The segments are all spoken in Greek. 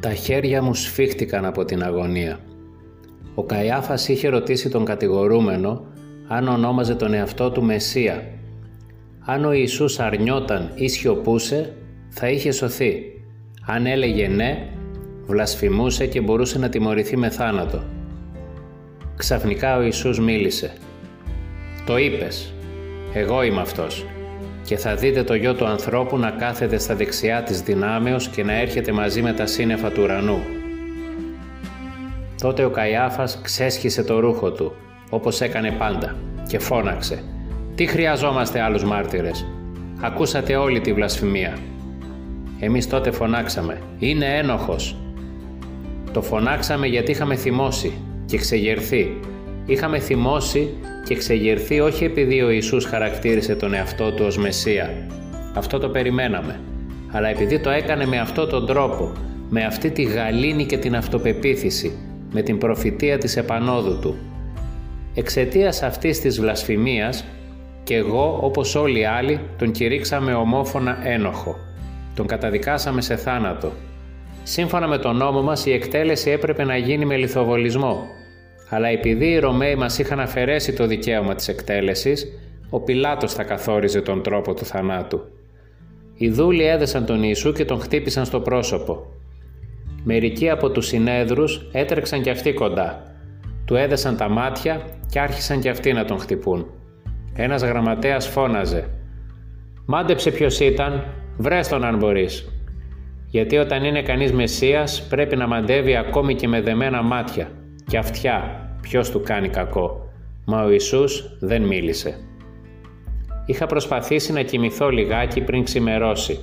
Τα χέρια μου σφίχτηκαν από την αγωνία. Ο Καϊάφας είχε ρωτήσει τον κατηγορούμενο αν ονόμαζε τον εαυτό του Μεσσία. Αν ο Ιησούς αρνιόταν ή σιωπούσε, θα είχε σωθεί. Αν έλεγε ναι, βλασφημούσε και μπορούσε να τιμωρηθεί με θάνατο. Ξαφνικά ο Ιησούς μίλησε. «Το είπες. Εγώ είμαι αυτός. Και θα δείτε το γιο του ανθρώπου να κάθεται στα δεξιά της δυνάμεως και να έρχεται μαζί με τα σύννεφα του ουρανού». Τότε ο Καϊάφας ξέσχισε το ρούχο του, όπως έκανε πάντα, και φώναξε «Τι χρειαζόμαστε άλλους μάρτυρες; Ακούσατε όλη τη βλασφημία». Εμείς τότε φωνάξαμε «Είναι ένοχος». Το φωνάξαμε γιατί είχαμε θυμώσει και ξεγερθεί. Είχαμε θυμώσει και ξεγερθεί όχι επειδή ο Ιησούς χαρακτήρισε τον εαυτό του ως Μεσσία. Αυτό το περιμέναμε. Αλλά επειδή το έκανε με αυτό τον τρόπο, με αυτή τη γαλήνη και την αυτοπεποίθηση, με την προφητεία της επανόδου του. Εξαιτίας αυτής της βλασφημίας και εγώ όπως όλοι οι άλλοι τον κηρύξαμε ομόφωνα ένοχο. Τον καταδικάσαμε σε θάνατο. Σύμφωνα με τον νόμο μας η εκτέλεση έπρεπε να γίνει με λιθοβολισμό. Αλλά επειδή οι Ρωμαίοι μας είχαν αφαιρέσει το δικαίωμα της εκτέλεσης, ο Πιλάτος θα καθόριζε τον τρόπο του θανάτου. Οι δούλοι έδεσαν τον Ιησού και τον χτύπησαν στο πρόσωπο. Μερικοί από τους συνέδρους έτρεξαν κι αυτοί κοντά. Του έδεσαν τα μάτια και άρχισαν κι αυτοί να τον χτυπούν. Ένας γραμματέας φώναζε «Μάντεψε ποιος ήταν, βρες τον αν μπορείς». Γιατί όταν είναι κανείς Μεσσίας πρέπει να μαντεύει ακόμη και με δεμένα μάτια και αυτιά ποιος του κάνει κακό. Μα ο Ιησούς δεν μίλησε. Είχα προσπαθήσει να κοιμηθώ λιγάκι πριν ξημερώσει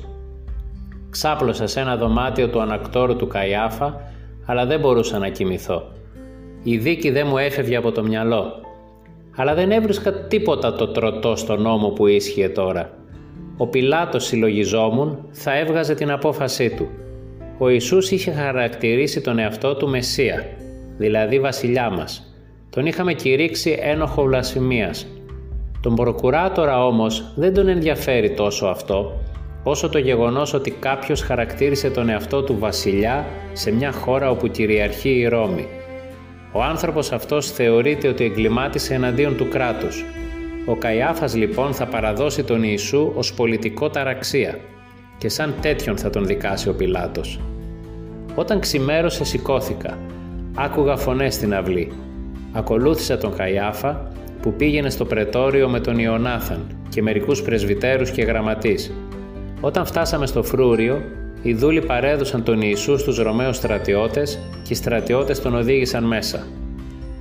Ξάπλωσα σε ένα δωμάτιο του ανακτόρου του Καϊάφα, αλλά δεν μπορούσα να κοιμηθώ. Η δίκη δεν μου έφευγε από το μυαλό. Αλλά δεν έβρισκα τίποτα το τροτό στο νόμο που ίσχυε τώρα. Ο Πιλάτος συλλογιζόμουν θα έβγαζε την απόφασή του. Ο Ιησούς είχε χαρακτηρίσει τον εαυτό του Μεσσία, δηλαδή βασιλιά μας. Τον είχαμε κηρύξει ένοχο βλασφημίας. Τον προκουράτορα όμως δεν τον ενδιαφέρει τόσο αυτό όσο το γεγονός ότι κάποιος χαρακτήρισε τον εαυτό του βασιλιά σε μια χώρα όπου κυριαρχεί η Ρώμη. Ο άνθρωπος αυτός θεωρείται ότι εγκλημάτισε εναντίον του κράτους. Ο Καϊάφας λοιπόν θα παραδώσει τον Ιησού ως πολιτικό ταραξία και σαν τέτοιον θα τον δικάσει ο Πιλάτος. Όταν ξημέρωσε σηκώθηκα. Άκουγα φωνές στην αυλή. Ακολούθησα τον Καϊάφα που πήγαινε στο πρετόριο με τον Ιωνάθαν και μερικούς πρεσβυτέρους και γραμματείς όταν φτάσαμε στο φρούριο, οι δούλοι παρέδωσαν τον Ιησού στους Ρωμαίους στρατιώτες και οι στρατιώτες τον οδήγησαν μέσα.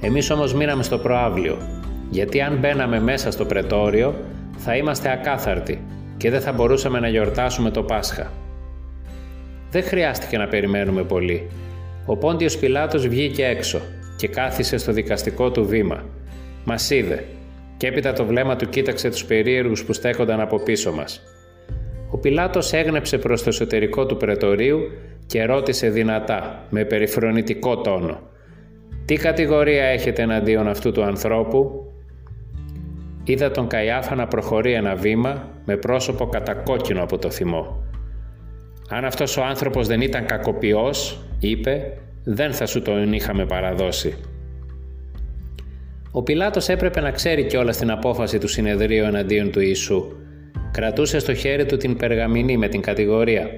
Εμείς όμως μείναμε στο προάβλιο, γιατί αν μπαίναμε μέσα στο πρετόριο θα είμαστε ακάθαρτοι και δεν θα μπορούσαμε να γιορτάσουμε το Πάσχα. Δεν χρειάστηκε να περιμένουμε πολύ. Ο Πόντιος Πιλάτος βγήκε έξω και κάθισε στο δικαστικό του βήμα. Μας είδε και έπειτα το βλέμμα του κοίταξε τους περίεργους που στέκονταν από πίσω μας. Ο Πιλάτος έγνεψε προς το εσωτερικό του πρετορίου και ρώτησε δυνατά, με περιφρονητικό τόνο «Τι κατηγορία έχετε εναντίον αυτού του ανθρώπου» Είδα τον Καϊάφα να προχωρεί ένα βήμα με πρόσωπο κατακόκκινο από το θυμό. «Αν αυτός ο άνθρωπος δεν ήταν κακοποιός», είπε, «δεν θα σου τον είχαμε παραδώσει». Ο Πιλάτος έπρεπε να ξέρει κιόλας την απόφαση του συνεδρίου εναντίον του Ιησού Κρατούσε στο χέρι του την περγαμηνή με την κατηγορία.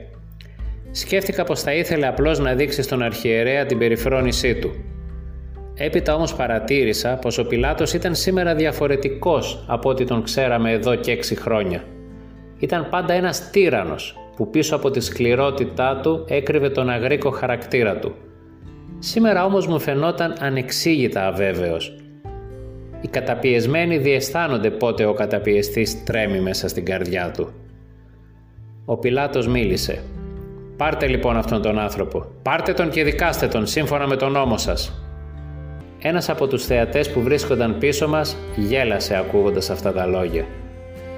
Σκέφτηκα πως θα ήθελε απλώς να δείξει στον αρχιερέα την περιφρόνησή του. Έπειτα όμως παρατήρησα πως ο Πιλάτος ήταν σήμερα διαφορετικός από ό,τι τον ξέραμε εδώ και έξι χρόνια. Ήταν πάντα ένας τύρανος που πίσω από τη σκληρότητά του έκρυβε τον αγρίκο χαρακτήρα του. Σήμερα όμως μου φαινόταν ανεξήγητα αβέβαιος οι καταπιεσμένοι διαισθάνονται πότε ο καταπιεστής τρέμει μέσα στην καρδιά του. Ο Πιλάτος μίλησε. «Πάρτε λοιπόν αυτόν τον άνθρωπο. Πάρτε τον και δικάστε τον σύμφωνα με τον νόμο σας». Ένας από τους θεατές που βρίσκονταν πίσω μας γέλασε ακούγοντας αυτά τα λόγια.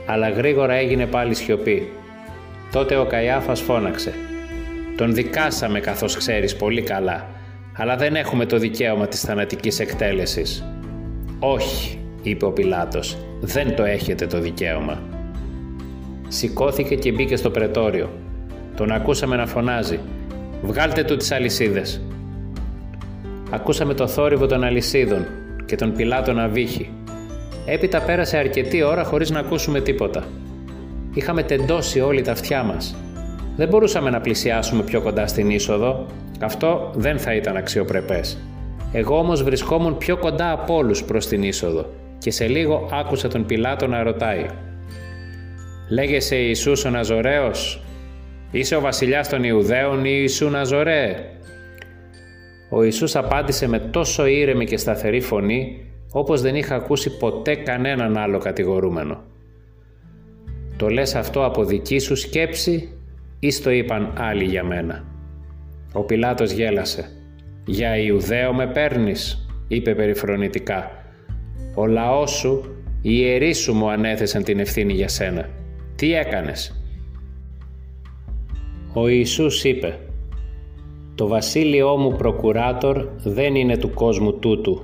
Αλλά γρήγορα έγινε πάλι σιωπή. Τότε ο Καϊάφας φώναξε. «Τον δικάσαμε καθώς ξέρεις πολύ καλά, αλλά δεν έχουμε το δικαίωμα της θανατικής εκτέλεσης». «Όχι», είπε ο Πιλάτος, «δεν το έχετε το δικαίωμα». Σηκώθηκε και μπήκε στο πρετόριο. Τον ακούσαμε να φωνάζει Βγάλτε του τις αλυσίδες. Ακούσαμε το θόρυβο των αλυσίδων και τον πιλάτο να βύχει. Έπειτα πέρασε αρκετή ώρα χωρίς να ακούσουμε τίποτα. Είχαμε τεντώσει όλοι τα αυτιά μας. Δεν μπορούσαμε να πλησιάσουμε πιο κοντά στην είσοδο. Αυτό δεν θα ήταν αξιοπρεπές. Εγώ όμως βρισκόμουν πιο κοντά από όλους προς την είσοδο και σε λίγο άκουσα τον Πιλάτο να ρωτάει «Λέγεσαι Ιησούς ο Ναζωραίος, είσαι ο βασιλιάς των Ιουδαίων ή Ιησού Ναζωρέ» Ο Ιησούς απάντησε με τόσο ήρεμη και σταθερή φωνή όπως δεν είχα ακούσει ποτέ κανέναν άλλο κατηγορούμενο. «Το λες αυτό από δική σου σκέψη ή στο είπαν άλλοι για μένα». Ο Πιλάτος γέλασε. «Για Ιουδαίο με παίρνεις», είπε περιφρονητικά. «Ο λαός σου, οι ιερείς σου μου ανέθεσαν την ευθύνη για σένα. Τι έκανες» Ο Ιησούς είπε «Το βασίλειό μου προκουράτορ δεν είναι του κόσμου τούτου.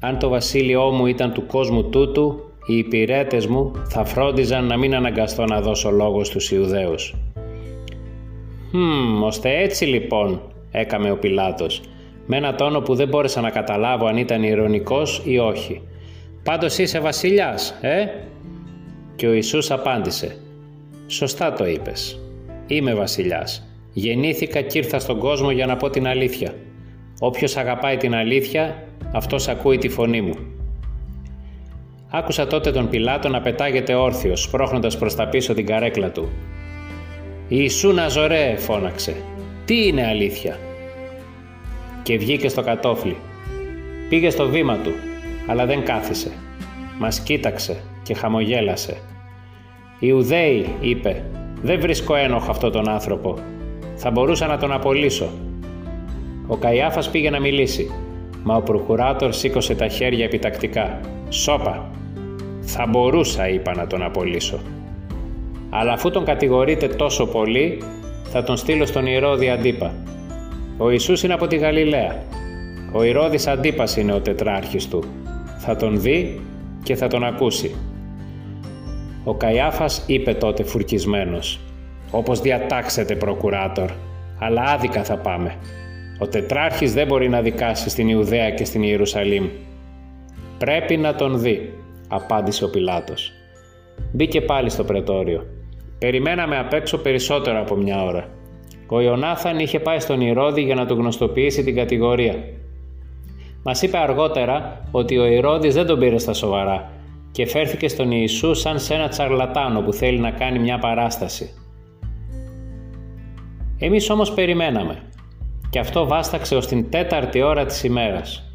Αν το βασίλειό μου ήταν του κόσμου τούτου, οι υπηρέτε μου θα φρόντιζαν να μην αναγκαστώ να δώσω λόγο στους Ιουδαίους». «Χμ, ώστε έτσι λοιπόν», έκαμε ο Πιλάτος, με ένα τόνο που δεν μπόρεσα να καταλάβω αν ήταν ηρωνικός ή όχι. «Πάντως είσαι βασιλιάς, ε;» Και ο Ιησούς απάντησε «Σωστά το είπες. Είμαι βασιλιάς. Γεννήθηκα και ήρθα στον κόσμο για να πω την αλήθεια. Όποιος αγαπάει την αλήθεια, αυτός ακούει τη φωνή μου». Άκουσα τότε τον Πιλάτο να πετάγεται όρθιος, σπρώχνοντας προς τα πίσω την καρέκλα του. «Ιησού Ναζωρέ» φώναξε. «Τι είναι αλήθεια» και βγήκε στο κατόφλι. Πήγε στο βήμα του, αλλά δεν κάθισε. Μας κοίταξε και χαμογέλασε. «Ιουδαίοι», είπε, «δεν βρίσκω ένοχο αυτό τον άνθρωπο. Θα μπορούσα να τον απολύσω». Ο Καϊάφας πήγε να μιλήσει, μα ο προκουράτορ σήκωσε τα χέρια επιτακτικά. «Σώπα! Θα μπορούσα», είπα, να τον απολύσω. Αλλά αφού τον κατηγορείτε τόσο πολύ, θα τον στείλω στον Ηρώδη Αντίπα. Ο Ιησούς είναι από τη Γαλιλαία. Ο Ηρώδης Αντίπας είναι ο τετράρχης του. Θα τον δει και θα τον ακούσει. Ο Καϊάφας είπε τότε φουρκισμένος «Όπως διατάξετε προκουράτορ, αλλά άδικα θα πάμε. Ο τετράρχης δεν μπορεί να δικάσει στην Ιουδαία και στην Ιερουσαλήμ. Πρέπει να τον δει», απάντησε ο Πιλάτος. Μπήκε πάλι στο πρετόριο. Περιμέναμε απ' έξω περισσότερο από μια ώρα. Ο Ιωνάθαν είχε πάει στον Ηρώδη για να του γνωστοποιήσει την κατηγορία. Μας είπε αργότερα ότι ο Ηρώδης δεν τον πήρε στα σοβαρά και φέρθηκε στον Ιησού σαν σε ένα τσαρλατάνο που θέλει να κάνει μια παράσταση. Εμείς όμως περιμέναμε και αυτό βάσταξε ως την τέταρτη ώρα της ημέρας.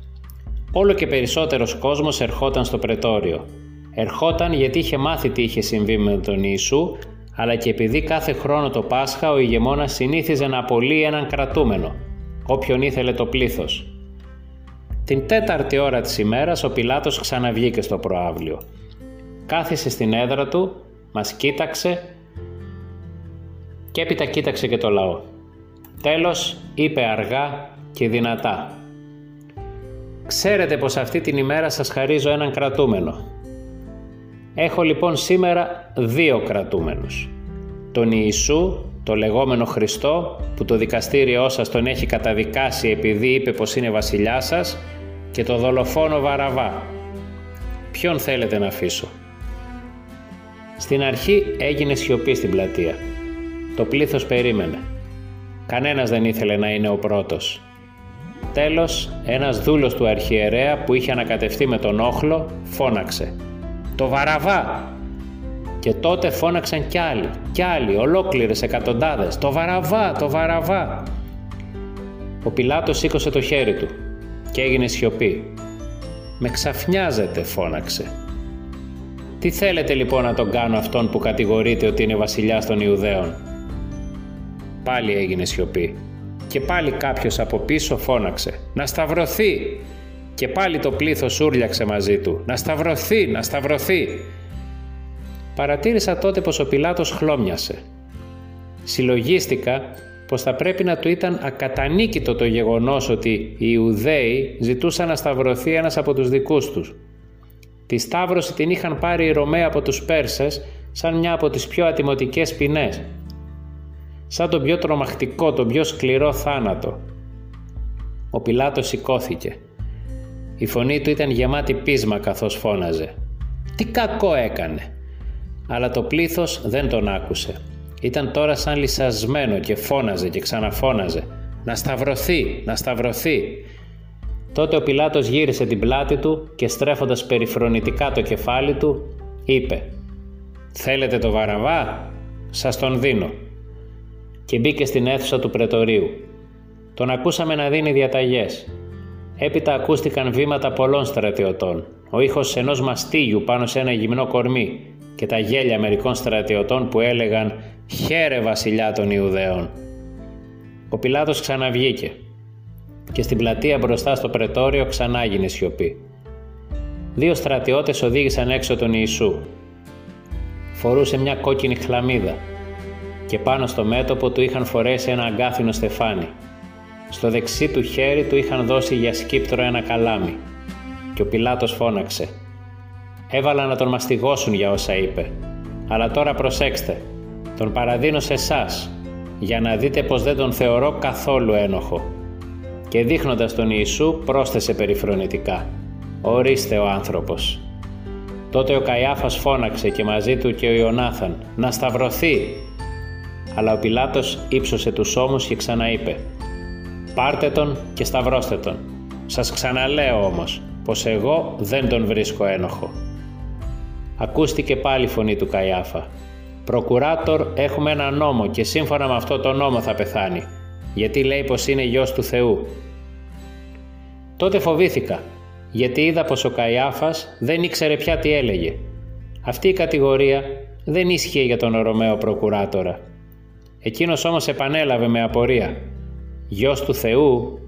Όλο και περισσότερος κόσμος ερχόταν στο πρετόριο. Ερχόταν γιατί είχε μάθει τι είχε συμβεί με τον Ιησού αλλά και επειδή κάθε χρόνο το Πάσχα ο ηγεμόνας συνήθιζε να απολύει έναν κρατούμενο, όποιον ήθελε το πλήθος. Την τέταρτη ώρα της ημέρας ο Πιλάτος ξαναβγήκε στο προάβλιο. Κάθισε στην έδρα του, μας κοίταξε και έπειτα κοίταξε και το λαό. Τέλος είπε αργά και δυνατά «Ξέρετε πως αυτή την ημέρα σας χαρίζω έναν κρατούμενο Έχω λοιπόν σήμερα δύο κρατούμενους. Τον Ιησού, το λεγόμενο Χριστό, που το δικαστήριό σας τον έχει καταδικάσει επειδή είπε πως είναι βασιλιά σας, και το δολοφόνο Βαραβά. Ποιον θέλετε να αφήσω; Στην αρχή έγινε σιωπή στην πλατεία. Το πλήθος περίμενε. Κανένας δεν ήθελε να είναι ο πρώτος. Τέλος, ένας δούλος του αρχιερέα που είχε ανακατευτεί με τον όχλο φώναξε το Βαραβά. Και τότε φώναξαν κι άλλοι, κι άλλοι, ολόκληρες εκατοντάδες, το Βαραβά, το Βαραβά. Ο Πιλάτος σήκωσε το χέρι του και έγινε σιωπή. «Με ξαφνιάζετε», φώναξε. «Τι θέλετε λοιπόν να τον κάνω αυτόν που κατηγορείτε ότι είναι βασιλιάς των Ιουδαίων» Πάλι έγινε σιωπή. Και πάλι κάποιος από πίσω φώναξε «Να σταυρωθεί! Και πάλι το πλήθος ούρλιαξε μαζί του. «Να σταυρωθεί, να σταυρωθεί!» Παρατήρησα τότε πως ο Πιλάτος χλώμιασε. Συλλογίστηκα πως θα πρέπει να του ήταν ακατανίκητο το γεγονός ότι οι Ιουδαίοι ζητούσαν να σταυρωθεί ένας από τους δικούς τους. Τη σταύρωση την είχαν πάρει οι Ρωμαίοι από τους Πέρσες σαν μια από τις πιο ατιμωτικές ποινές. Σαν τον πιο τρομακτικό, τον πιο σκληρό θάνατο. Ο Πιλάτος σηκώθηκε. Η φωνή του ήταν γεμάτη πείσμα καθώς φώναζε. Τι κακό έκανε. Αλλά το πλήθος δεν τον άκουσε. Ήταν τώρα σαν λυσασμένο και φώναζε και ξαναφώναζε. Να σταυρωθεί, να σταυρωθεί. Τότε ο Πιλάτος γύρισε την πλάτη του και στρέφοντας περιφρονητικά το κεφάλι του, είπε «Θέλετε το Βαραβά, σας τον δίνω» και μπήκε στην αίθουσα του πρετορίου. Τον ακούσαμε να δίνει διαταγές. Έπειτα ακούστηκαν βήματα πολλών στρατιωτών, ο ήχος ενός μαστίγιου πάνω σε ένα γυμνό κορμί και τα γέλια μερικών στρατιωτών που έλεγαν «Χαίρε βασιλιά των Ιουδαίων». Ο Πιλάτος ξαναβγήκε και στην πλατεία μπροστά στο πρετόριο ξανά έγινε σιωπή. Δύο στρατιώτες οδήγησαν έξω τον Ιησού. Φορούσε μια κόκκινη χλαμίδα και πάνω στο μέτωπο του είχαν φορέσει ένα αγκάθινο στεφάνι. Στο δεξί του χέρι του είχαν δώσει για σκύπτρο ένα καλάμι και ο Πιλάτος φώναξε «Έβαλα να τον μαστιγώσουν για όσα είπε, αλλά τώρα προσέξτε, τον παραδίνω σε εσάς για να δείτε πως δεν τον θεωρώ καθόλου ένοχο». Και δείχνοντας τον Ιησού πρόσθεσε περιφρονητικά «Ορίστε ο άνθρωπος». Τότε ο Καϊάφας φώναξε και μαζί του και ο Ιωνάθαν «Να σταυρωθεί» αλλά ο Πιλάτος ύψωσε τους ώμους και ξαναείπε «Πάρτε τον και σταυρώστε τον. Σας ξαναλέω όμως πως εγώ δεν τον βρίσκω ένοχο». Ακούστηκε πάλι η φωνή του Καϊάφα. «Προκουράτορ έχουμε ένα νόμο και σύμφωνα με αυτό το νόμο θα πεθάνει, γιατί λέει πως είναι γιος του Θεού». Τότε φοβήθηκα, γιατί είδα πως ο Καϊάφας δεν ήξερε πια τι έλεγε. Αυτή η κατηγορία δεν ίσχυε για τον Ρωμαίο προκουράτορα. Εκείνος όμως επανέλαβε με απορία «Γιος του Θεού»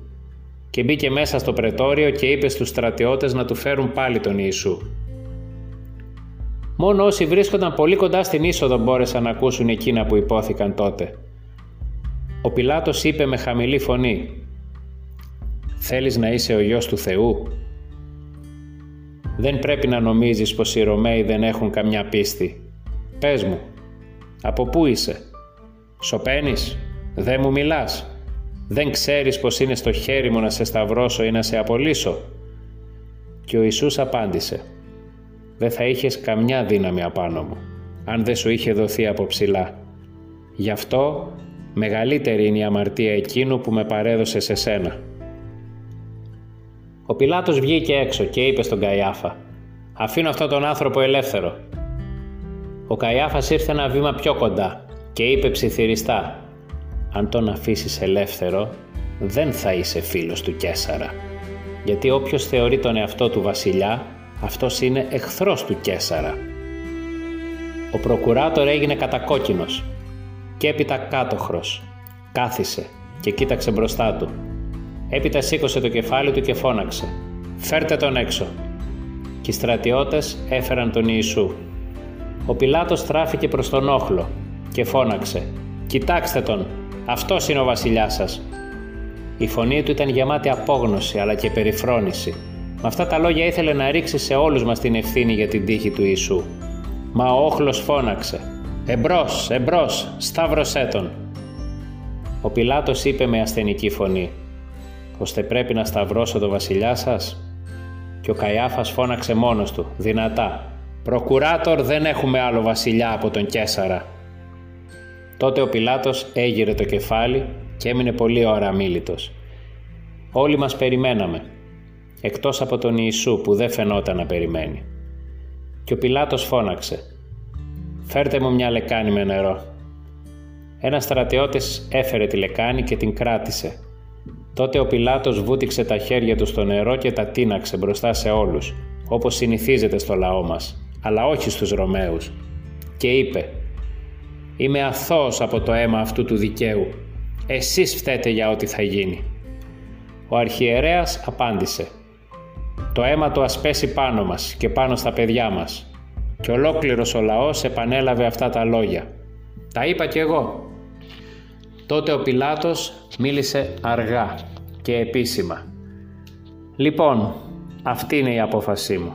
και μπήκε μέσα στο πρετόριο και είπε στους στρατιώτες να του φέρουν πάλι τον Ιησού. Μόνο όσοι βρίσκονταν πολύ κοντά στην είσοδο μπόρεσαν να ακούσουν εκείνα που υπόθηκαν τότε. Ο Πιλάτος είπε με χαμηλή φωνή «Θέλεις να είσαι ο γιος του Θεού» Δεν πρέπει να νομίζεις πως οι Ρωμαίοι δεν έχουν καμιά πίστη. Πες μου, από πού είσαι» Σοπαίνεις, δεν μου μιλάς; Δεν ξέρεις πως είναι στο χέρι μου να σε σταυρώσω ή να σε απολύσω; Και ο Ιησούς απάντησε «Δεν θα είχες καμιά δύναμη απάνω μου, αν δεν σου είχε δοθεί από ψηλά. Γι' αυτό μεγαλύτερη είναι η αμαρτία εκείνου που με παρέδωσε σε σένα». Ο Πιλάτος βγήκε έξω και είπε στον Καϊάφα «Αφήνω αυτόν τον άνθρωπο ελεύθερο». Ο Καϊάφας ήρθε ένα βήμα πιο κοντά και είπε ψιθυριστά «Αν τον αφήσεις ελεύθερο, δεν θα είσαι φίλος του Κέσαρα, γιατί όποιος θεωρεί τον εαυτό του βασιλιά, αυτός είναι εχθρός του Κέσαρα». Ο προκουράτορ έγινε κατακόκκινος και έπειτα κάτοχρος. Κάθισε και κοίταξε μπροστά του. Έπειτα σήκωσε το κεφάλι του και φώναξε «Φέρτε τον έξω». Και οι στρατιώτες έφεραν τον Ιησού. Ο Πιλάτος στράφηκε προς τον όχλο και φώναξε «Κοιτάξτε τον, αυτός είναι ο βασιλιάς σας». Η φωνή του ήταν γεμάτη απόγνωση αλλά και περιφρόνηση. Με αυτά τα λόγια ήθελε να ρίξει σε όλους μας την ευθύνη για την τύχη του Ιησού. Μα ο όχλος φώναξε «Εμπρός, εμπρός, σταύρωσέ τον». Ο Πιλάτος είπε με ασθενική φωνή «Ώστε πρέπει να σταυρώσω το βασιλιά σας» και ο Καϊάφας φώναξε μόνος του, δυνατά «Προκουράτορ δεν έχουμε άλλο βασιλιά από τον Κέσαρα». Τότε ο Πιλάτος έγειρε το κεφάλι και έμεινε πολύ ώρα αμήλυτος. Όλοι μας περιμέναμε, εκτός από τον Ιησού που δεν φαινόταν να περιμένει. Και ο Πιλάτος φώναξε «Φέρτε μου μια λεκάνη με νερό». Ένας στρατιώτης έφερε τη λεκάνη και την κράτησε. Τότε ο Πιλάτος βούτυξε τα χέρια του στο νερό και τα τίναξε μπροστά σε όλους, όπως συνηθίζεται στο λαό μας, αλλά όχι στους Ρωμαίους. Και είπε Είμαι αθώος από το αίμα αυτού του δικαίου. Εσείς φταίτε για ό,τι θα γίνει. Ο αρχιερέας απάντησε «Το αίμα του ας πέσει πάνω μας και πάνω στα παιδιά μας». Και ολόκληρος ο λαός επανέλαβε αυτά τα λόγια. Τα είπα κι εγώ. Τότε ο Πιλάτος μίλησε αργά και επίσημα. «Λοιπόν, αυτή είναι η απόφασή μου.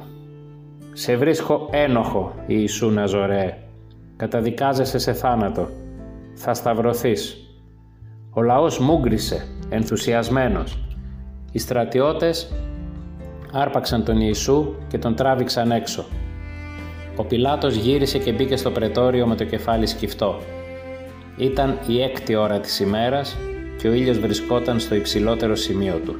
Σε βρίσκω ένοχο, Ιησού Ναζωρέ καταδικάζεσαι σε θάνατο θα σταυρωθείς. Ο λαός μούγκρισε, ενθουσιασμένος. Οι στρατιώτες άρπαξαν τον Ιησού και τον τράβηξαν έξω. Ο Πιλάτος γύρισε και μπήκε στο πρετόριο με το κεφάλι σκυφτό. Ήταν η έκτη ώρα της ημέρας και ο ήλιος βρισκόταν στο υψηλότερο σημείο του.